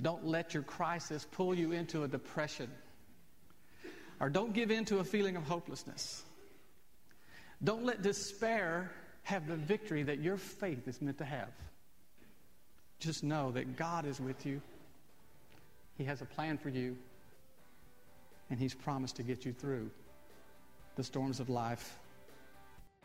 Don't let your crisis pull you into a depression. Or don't give in to a feeling of hopelessness. Don't let despair have the victory that your faith is meant to have. Just know that God is with you. He has a plan for you, and He's promised to get you through the storms of life.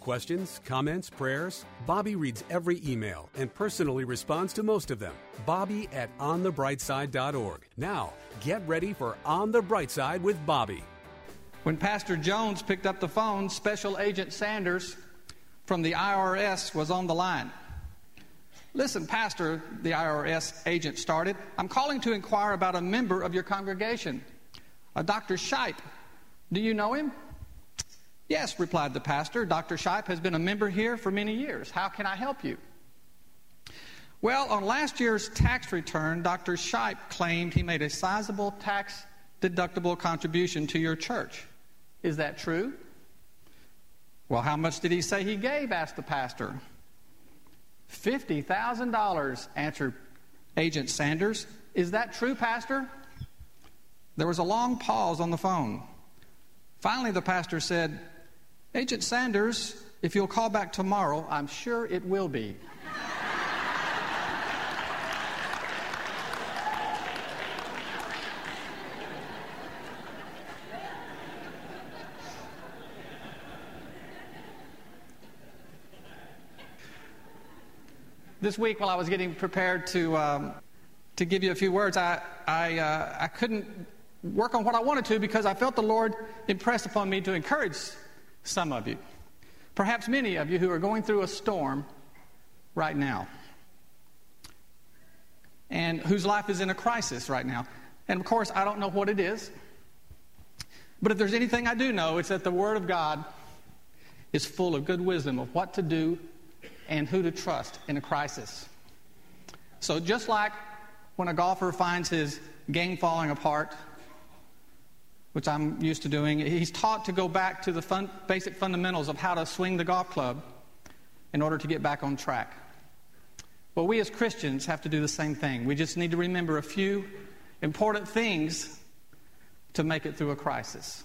Questions, comments, prayers? Bobby reads every email and personally responds to most of them. Bobby at onthebrightside.org. Now, get ready for On the Bright Side with Bobby. When Pastor Jones picked up the phone, Special Agent Sanders from the IRS was on the line. Listen, Pastor, the IRS agent started. I'm calling to inquire about a member of your congregation, a Dr. Shipe. Do you know him? Yes, replied the pastor. Dr. Shipe has been a member here for many years. How can I help you? Well, on last year's tax return, Dr. Shipe claimed he made a sizable tax deductible contribution to your church. Is that true? Well, how much did he say he gave? asked the pastor. $50,000, answered Agent Sanders. Is that true, Pastor? There was a long pause on the phone. Finally, the pastor said, Agent Sanders, if you'll call back tomorrow, I'm sure it will be. this week, while I was getting prepared to um, to give you a few words, I I, uh, I couldn't work on what I wanted to because I felt the Lord impress upon me to encourage some of you, perhaps many of you who are going through a storm right now, and whose life is in a crisis right now. And of course, I don't know what it is, but if there's anything I do know, it's that the Word of God is full of good wisdom of what to do and who to trust in a crisis. So, just like when a golfer finds his game falling apart, which I'm used to doing, he's taught to go back to the fun, basic fundamentals of how to swing the golf club in order to get back on track. Well, we as Christians have to do the same thing. We just need to remember a few important things to make it through a crisis.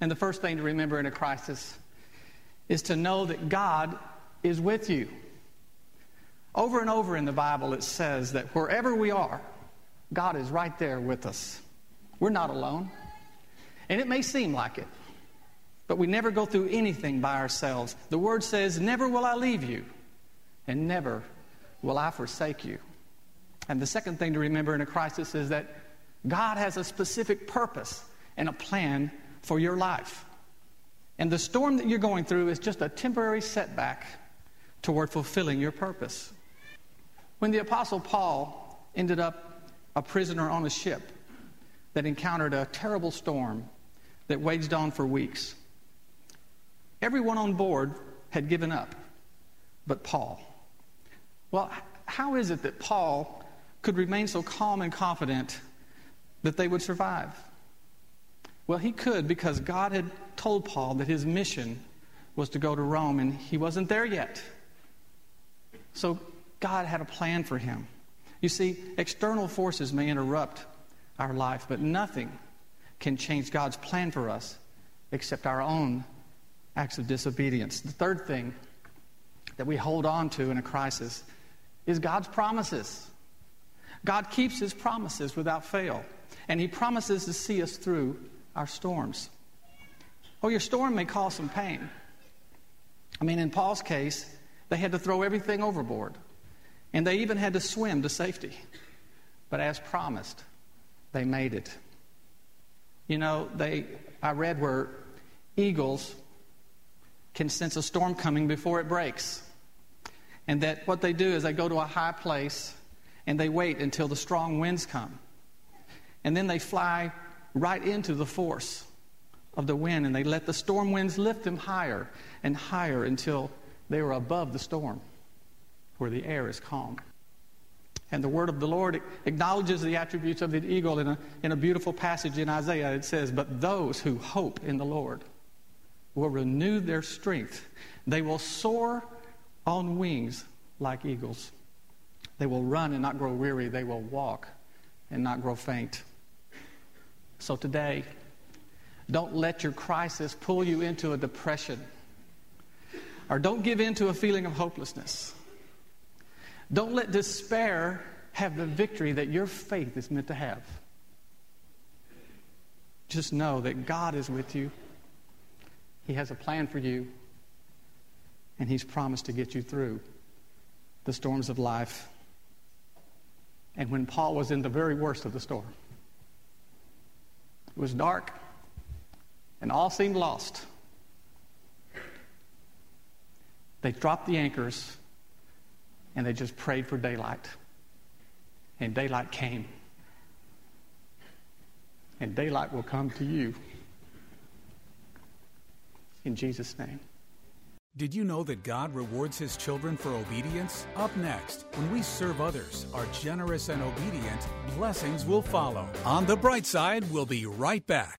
And the first thing to remember in a crisis is to know that God is with you. Over and over in the Bible, it says that wherever we are, God is right there with us. We're not alone. And it may seem like it, but we never go through anything by ourselves. The Word says, Never will I leave you, and never will I forsake you. And the second thing to remember in a crisis is that God has a specific purpose and a plan for your life. And the storm that you're going through is just a temporary setback toward fulfilling your purpose. When the Apostle Paul ended up a prisoner on a ship that encountered a terrible storm that waged on for weeks, everyone on board had given up but Paul. Well, how is it that Paul could remain so calm and confident that they would survive? Well, he could because God had told Paul that his mission was to go to Rome, and he wasn't there yet. So God had a plan for him. You see, external forces may interrupt our life, but nothing can change God's plan for us except our own acts of disobedience. The third thing that we hold on to in a crisis is God's promises. God keeps his promises without fail, and he promises to see us through our storms. Oh, your storm may cause some pain. I mean, in Paul's case, they had to throw everything overboard. And they even had to swim to safety. But as promised, they made it. You know, they I read where eagles can sense a storm coming before it breaks. And that what they do is they go to a high place and they wait until the strong winds come. And then they fly right into the force of the wind and they let the storm winds lift them higher and higher until They were above the storm, where the air is calm. And the word of the Lord acknowledges the attributes of the eagle in a, in a beautiful passage in Isaiah. It says, But those who hope in the Lord will renew their strength. They will soar on wings like eagles. They will run and not grow weary. They will walk and not grow faint. So today, don't let your crisis pull you into a depression. Or don't give in to a feeling of hopelessness. Don't let despair have the victory that your faith is meant to have. Just know that God is with you. He has a plan for you. And He's promised to get you through the storms of life. And when Paul was in the very worst of the storm, it was dark and all seemed lost. They dropped the anchors and they just prayed for daylight. And daylight came. And daylight will come to you. In Jesus' name. Did you know that God rewards his children for obedience? Up next, when we serve others, are generous and obedient, blessings will follow. On the bright side, we'll be right back.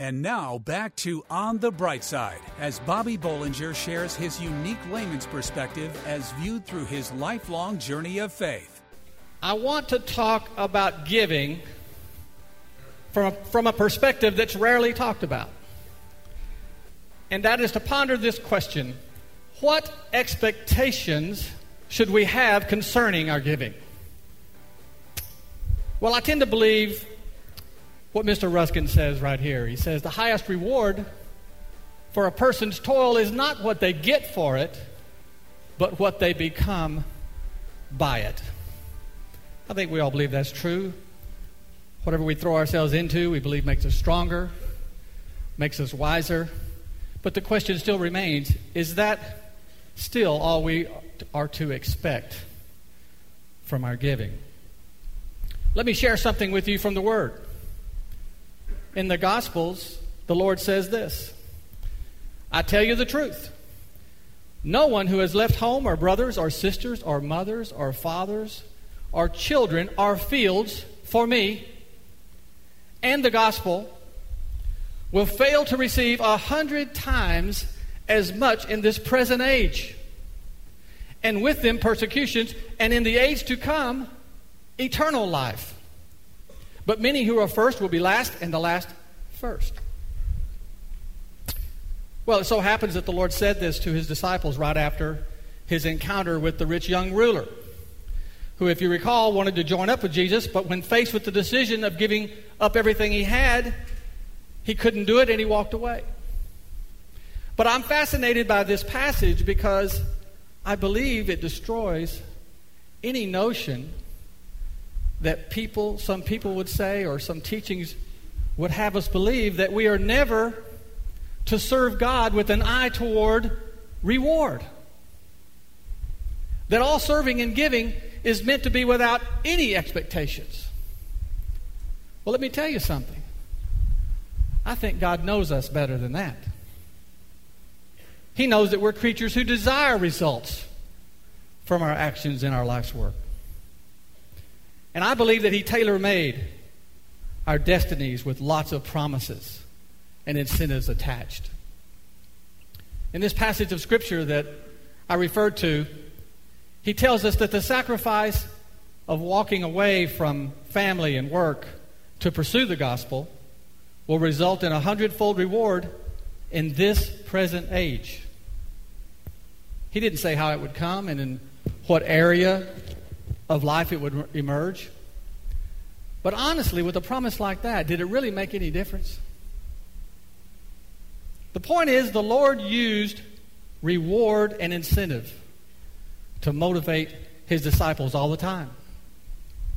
And now back to On the Bright Side as Bobby Bollinger shares his unique layman's perspective as viewed through his lifelong journey of faith. I want to talk about giving from a, from a perspective that's rarely talked about. And that is to ponder this question What expectations should we have concerning our giving? Well, I tend to believe what Mr. Ruskin says right here. He says the highest reward for a person's toil is not what they get for it, but what they become by it. I think we all believe that's true. Whatever we throw ourselves into, we believe makes us stronger, makes us wiser. But the question still remains is that still all we are to expect from our giving? Let me share something with you from the Word. In the Gospels, the Lord says this I tell you the truth. No one who has left home, or brothers, or sisters, or mothers, or fathers, or children, or fields for me and the gospel will fail to receive a hundred times as much in this present age, and with them persecutions, and in the age to come, eternal life. But many who are first will be last, and the last first. Well, it so happens that the Lord said this to his disciples right after his encounter with the rich young ruler, who, if you recall, wanted to join up with Jesus, but when faced with the decision of giving up everything he had, he couldn't do it and he walked away. But I'm fascinated by this passage because I believe it destroys any notion that people, some people would say, or some teachings would have us believe that we are never to serve God with an eye toward reward. That all serving and giving is meant to be without any expectations. Well, let me tell you something. I think God knows us better than that. He knows that we're creatures who desire results from our actions in our life's work. And I believe that He tailor made our destinies with lots of promises and incentives attached. In this passage of Scripture that I referred to, He tells us that the sacrifice of walking away from family and work to pursue the gospel will result in a hundredfold reward in this present age. He didn't say how it would come and in what area of life it would emerge. But honestly, with a promise like that, did it really make any difference? The point is, the Lord used reward and incentive to motivate his disciples all the time.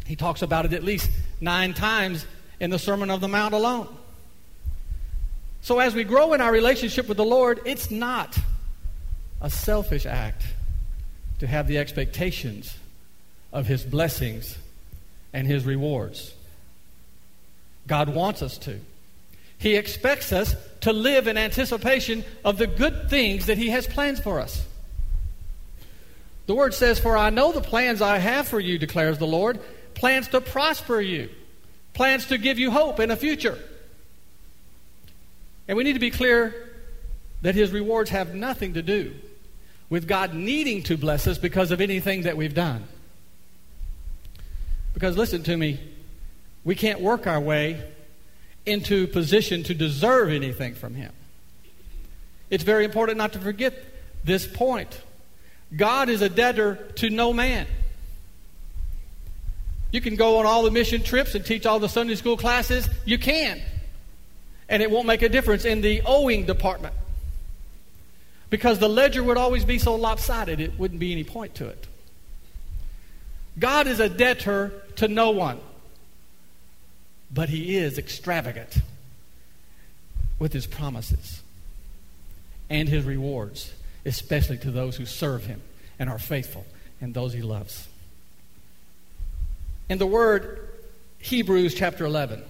He talks about it at least nine times in the Sermon of the Mount alone. So, as we grow in our relationship with the Lord, it's not a selfish act to have the expectations of His blessings and His rewards. God wants us to. He expects us to live in anticipation of the good things that He has plans for us. The Word says, For I know the plans I have for you, declares the Lord plans to prosper you, plans to give you hope in a future. And we need to be clear that His rewards have nothing to do with God needing to bless us because of anything that we've done. Because listen to me, we can't work our way into position to deserve anything from Him. It's very important not to forget this point. God is a debtor to no man. You can go on all the mission trips and teach all the Sunday school classes. You can. And it won't make a difference in the owing department. Because the ledger would always be so lopsided, it wouldn't be any point to it. God is a debtor to no one, but he is extravagant with his promises and his rewards, especially to those who serve him and are faithful and those he loves. And the word Hebrews chapter 11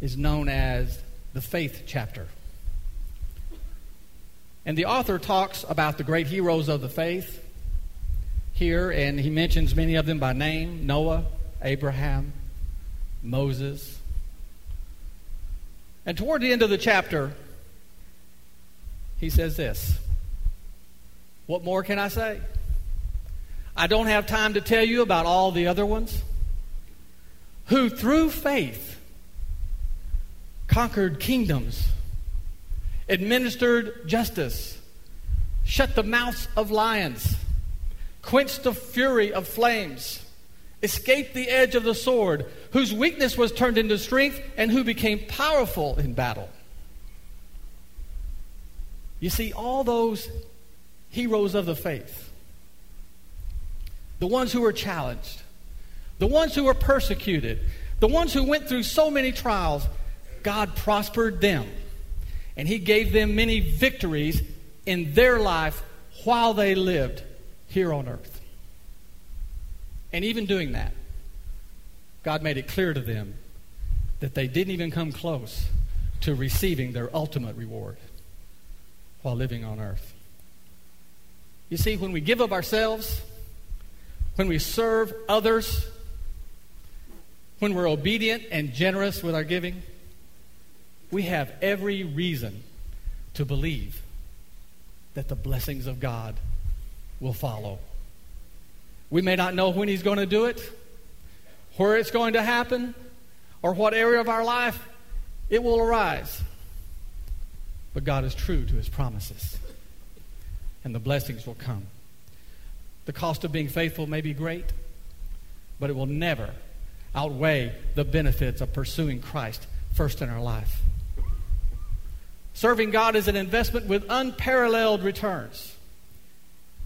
is known as the faith chapter. And the author talks about the great heroes of the faith here, and he mentions many of them by name Noah, Abraham, Moses. And toward the end of the chapter, he says this What more can I say? I don't have time to tell you about all the other ones who, through faith, conquered kingdoms administered justice, shut the mouths of lions, quenched the fury of flames, escaped the edge of the sword, whose weakness was turned into strength, and who became powerful in battle. You see, all those heroes of the faith, the ones who were challenged, the ones who were persecuted, the ones who went through so many trials, God prospered them and he gave them many victories in their life while they lived here on earth. And even doing that, God made it clear to them that they didn't even come close to receiving their ultimate reward while living on earth. You see, when we give of ourselves, when we serve others, when we're obedient and generous with our giving, we have every reason to believe that the blessings of God will follow. We may not know when He's going to do it, where it's going to happen, or what area of our life it will arise. But God is true to His promises, and the blessings will come. The cost of being faithful may be great, but it will never outweigh the benefits of pursuing Christ first in our life. Serving God is an investment with unparalleled returns.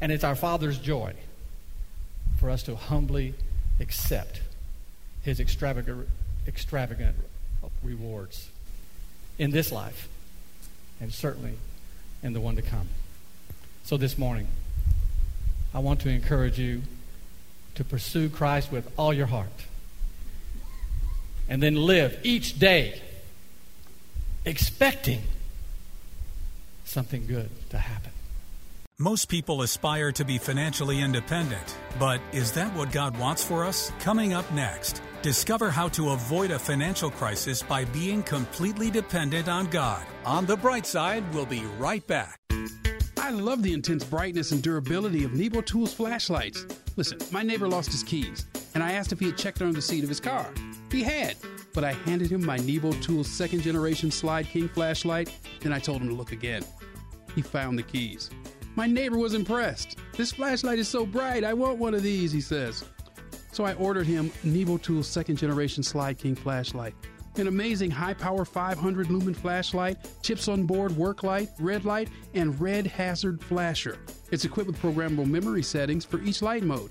And it's our Father's joy for us to humbly accept His extravagant, extravagant rewards in this life and certainly in the one to come. So this morning, I want to encourage you to pursue Christ with all your heart and then live each day expecting something good to happen. Most people aspire to be financially independent, but is that what God wants for us? Coming up next, discover how to avoid a financial crisis by being completely dependent on God. On the bright side, we'll be right back. I love the intense brightness and durability of Nebo Tools flashlights. Listen, my neighbor lost his keys, and I asked if he had checked under the seat of his car. He had, but I handed him my Nebo Tools second generation Slyde King flashlight, then I told him to look again. He found the keys. My neighbor was impressed. This flashlight is so bright, I want one of these, he says. So I ordered him Nebo Tools second generation Slyde King flashlight. An amazing high power 500 lumen flashlight, chips on board work light, red light, and red hazard flasher. It's equipped with programmable memory settings for each light mode,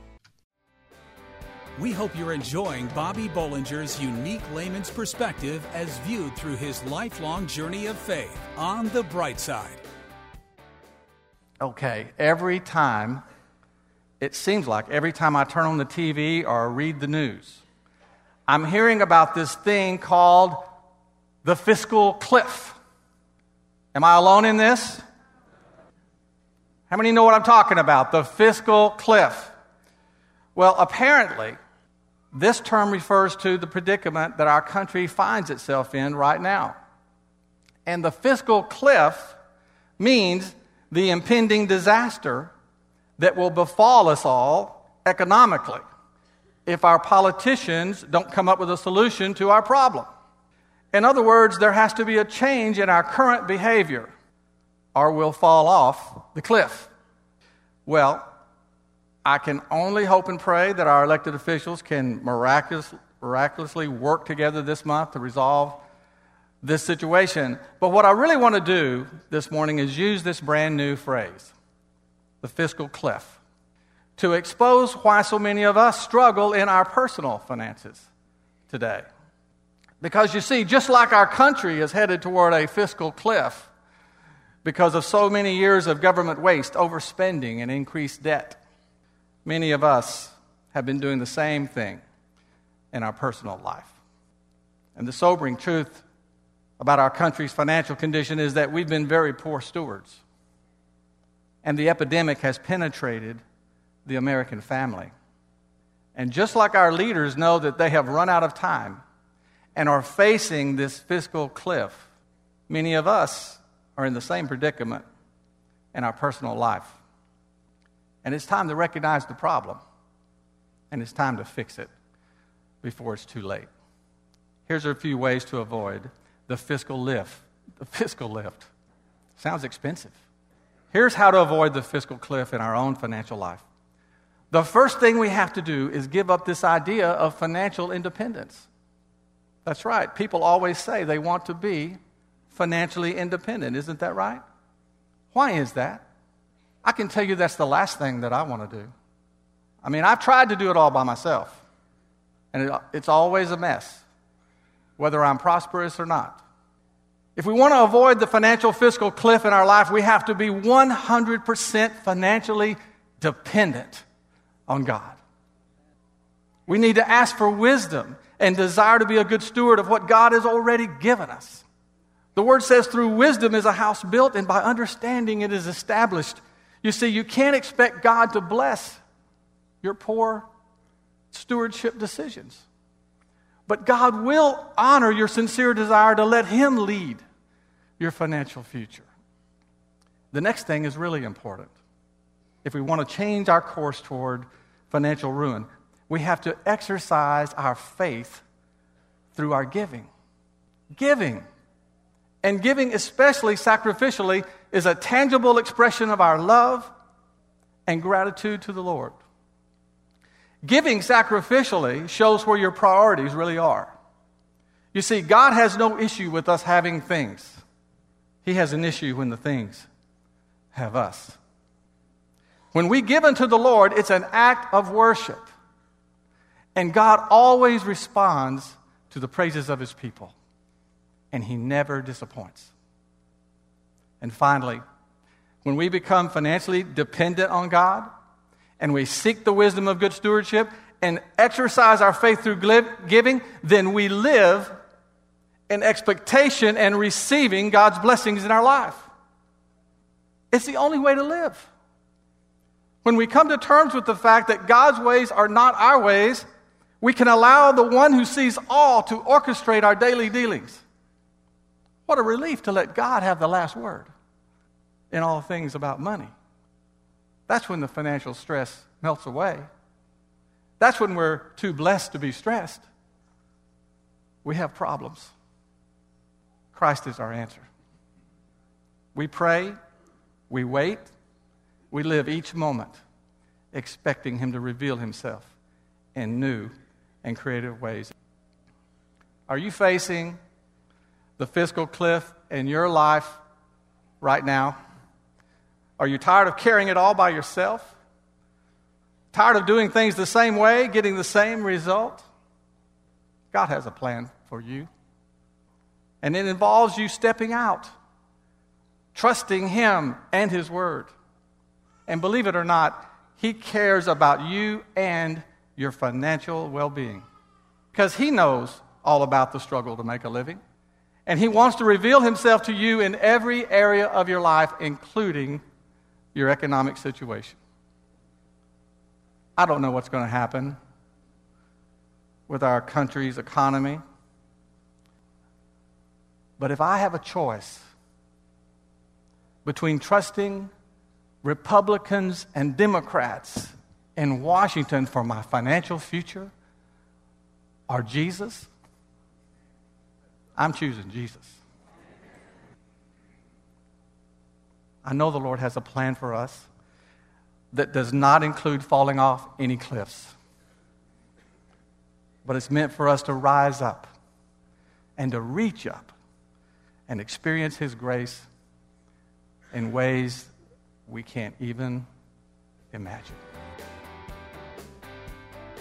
We hope you're enjoying Bobby Bollinger's unique layman's perspective as viewed through his lifelong journey of faith on the bright side. Okay, every time, it seems like every time I turn on the TV or read the news, I'm hearing about this thing called the fiscal cliff. Am I alone in this? How many know what I'm talking about? The fiscal cliff. Well, apparently, this term refers to the predicament that our country finds itself in right now. And the fiscal cliff means the impending disaster that will befall us all economically if our politicians don't come up with a solution to our problem. In other words, there has to be a change in our current behavior or we'll fall off the cliff. Well, I can only hope and pray that our elected officials can miraculous, miraculously work together this month to resolve this situation. But what I really want to do this morning is use this brand new phrase, the fiscal cliff, to expose why so many of us struggle in our personal finances today. Because you see, just like our country is headed toward a fiscal cliff because of so many years of government waste, overspending, and increased debt Many of us have been doing the same thing in our personal life. And the sobering truth about our country's financial condition is that we've been very poor stewards. And the epidemic has penetrated the American family. And just like our leaders know that they have run out of time and are facing this fiscal cliff, many of us are in the same predicament in our personal life. And it's time to recognize the problem. And it's time to fix it before it's too late. Here's a few ways to avoid the fiscal lift. The fiscal lift. Sounds expensive. Here's how to avoid the fiscal cliff in our own financial life. The first thing we have to do is give up this idea of financial independence. That's right. People always say they want to be financially independent. Isn't that right? Why is that? I can tell you that's the last thing that I want to do. I mean, I've tried to do it all by myself, and it, it's always a mess, whether I'm prosperous or not. If we want to avoid the financial fiscal cliff in our life, we have to be 100% financially dependent on God. We need to ask for wisdom and desire to be a good steward of what God has already given us. The word says, through wisdom is a house built, and by understanding it is established. You see, you can't expect God to bless your poor stewardship decisions. But God will honor your sincere desire to let Him lead your financial future. The next thing is really important. If we want to change our course toward financial ruin, we have to exercise our faith through our giving. Giving. And giving, especially sacrificially, is a tangible expression of our love and gratitude to the Lord. Giving sacrificially shows where your priorities really are. You see, God has no issue with us having things, He has an issue when the things have us. When we give unto the Lord, it's an act of worship. And God always responds to the praises of His people, and He never disappoints. And finally, when we become financially dependent on God and we seek the wisdom of good stewardship and exercise our faith through giving, then we live in expectation and receiving God's blessings in our life. It's the only way to live. When we come to terms with the fact that God's ways are not our ways, we can allow the one who sees all to orchestrate our daily dealings. What a relief to let God have the last word in all things about money. That's when the financial stress melts away. That's when we're too blessed to be stressed. We have problems. Christ is our answer. We pray, we wait, we live each moment expecting Him to reveal Himself in new and creative ways. Are you facing the fiscal cliff in your life right now? Are you tired of carrying it all by yourself? Tired of doing things the same way, getting the same result? God has a plan for you. And it involves you stepping out, trusting Him and His Word. And believe it or not, He cares about you and your financial well being because He knows all about the struggle to make a living. And He wants to reveal Himself to you in every area of your life, including your economic situation. I don't know what's going to happen with our country's economy. But if I have a choice between trusting Republicans and Democrats in Washington for my financial future or Jesus, I'm choosing Jesus. I know the Lord has a plan for us that does not include falling off any cliffs, but it's meant for us to rise up and to reach up and experience His grace in ways we can't even imagine.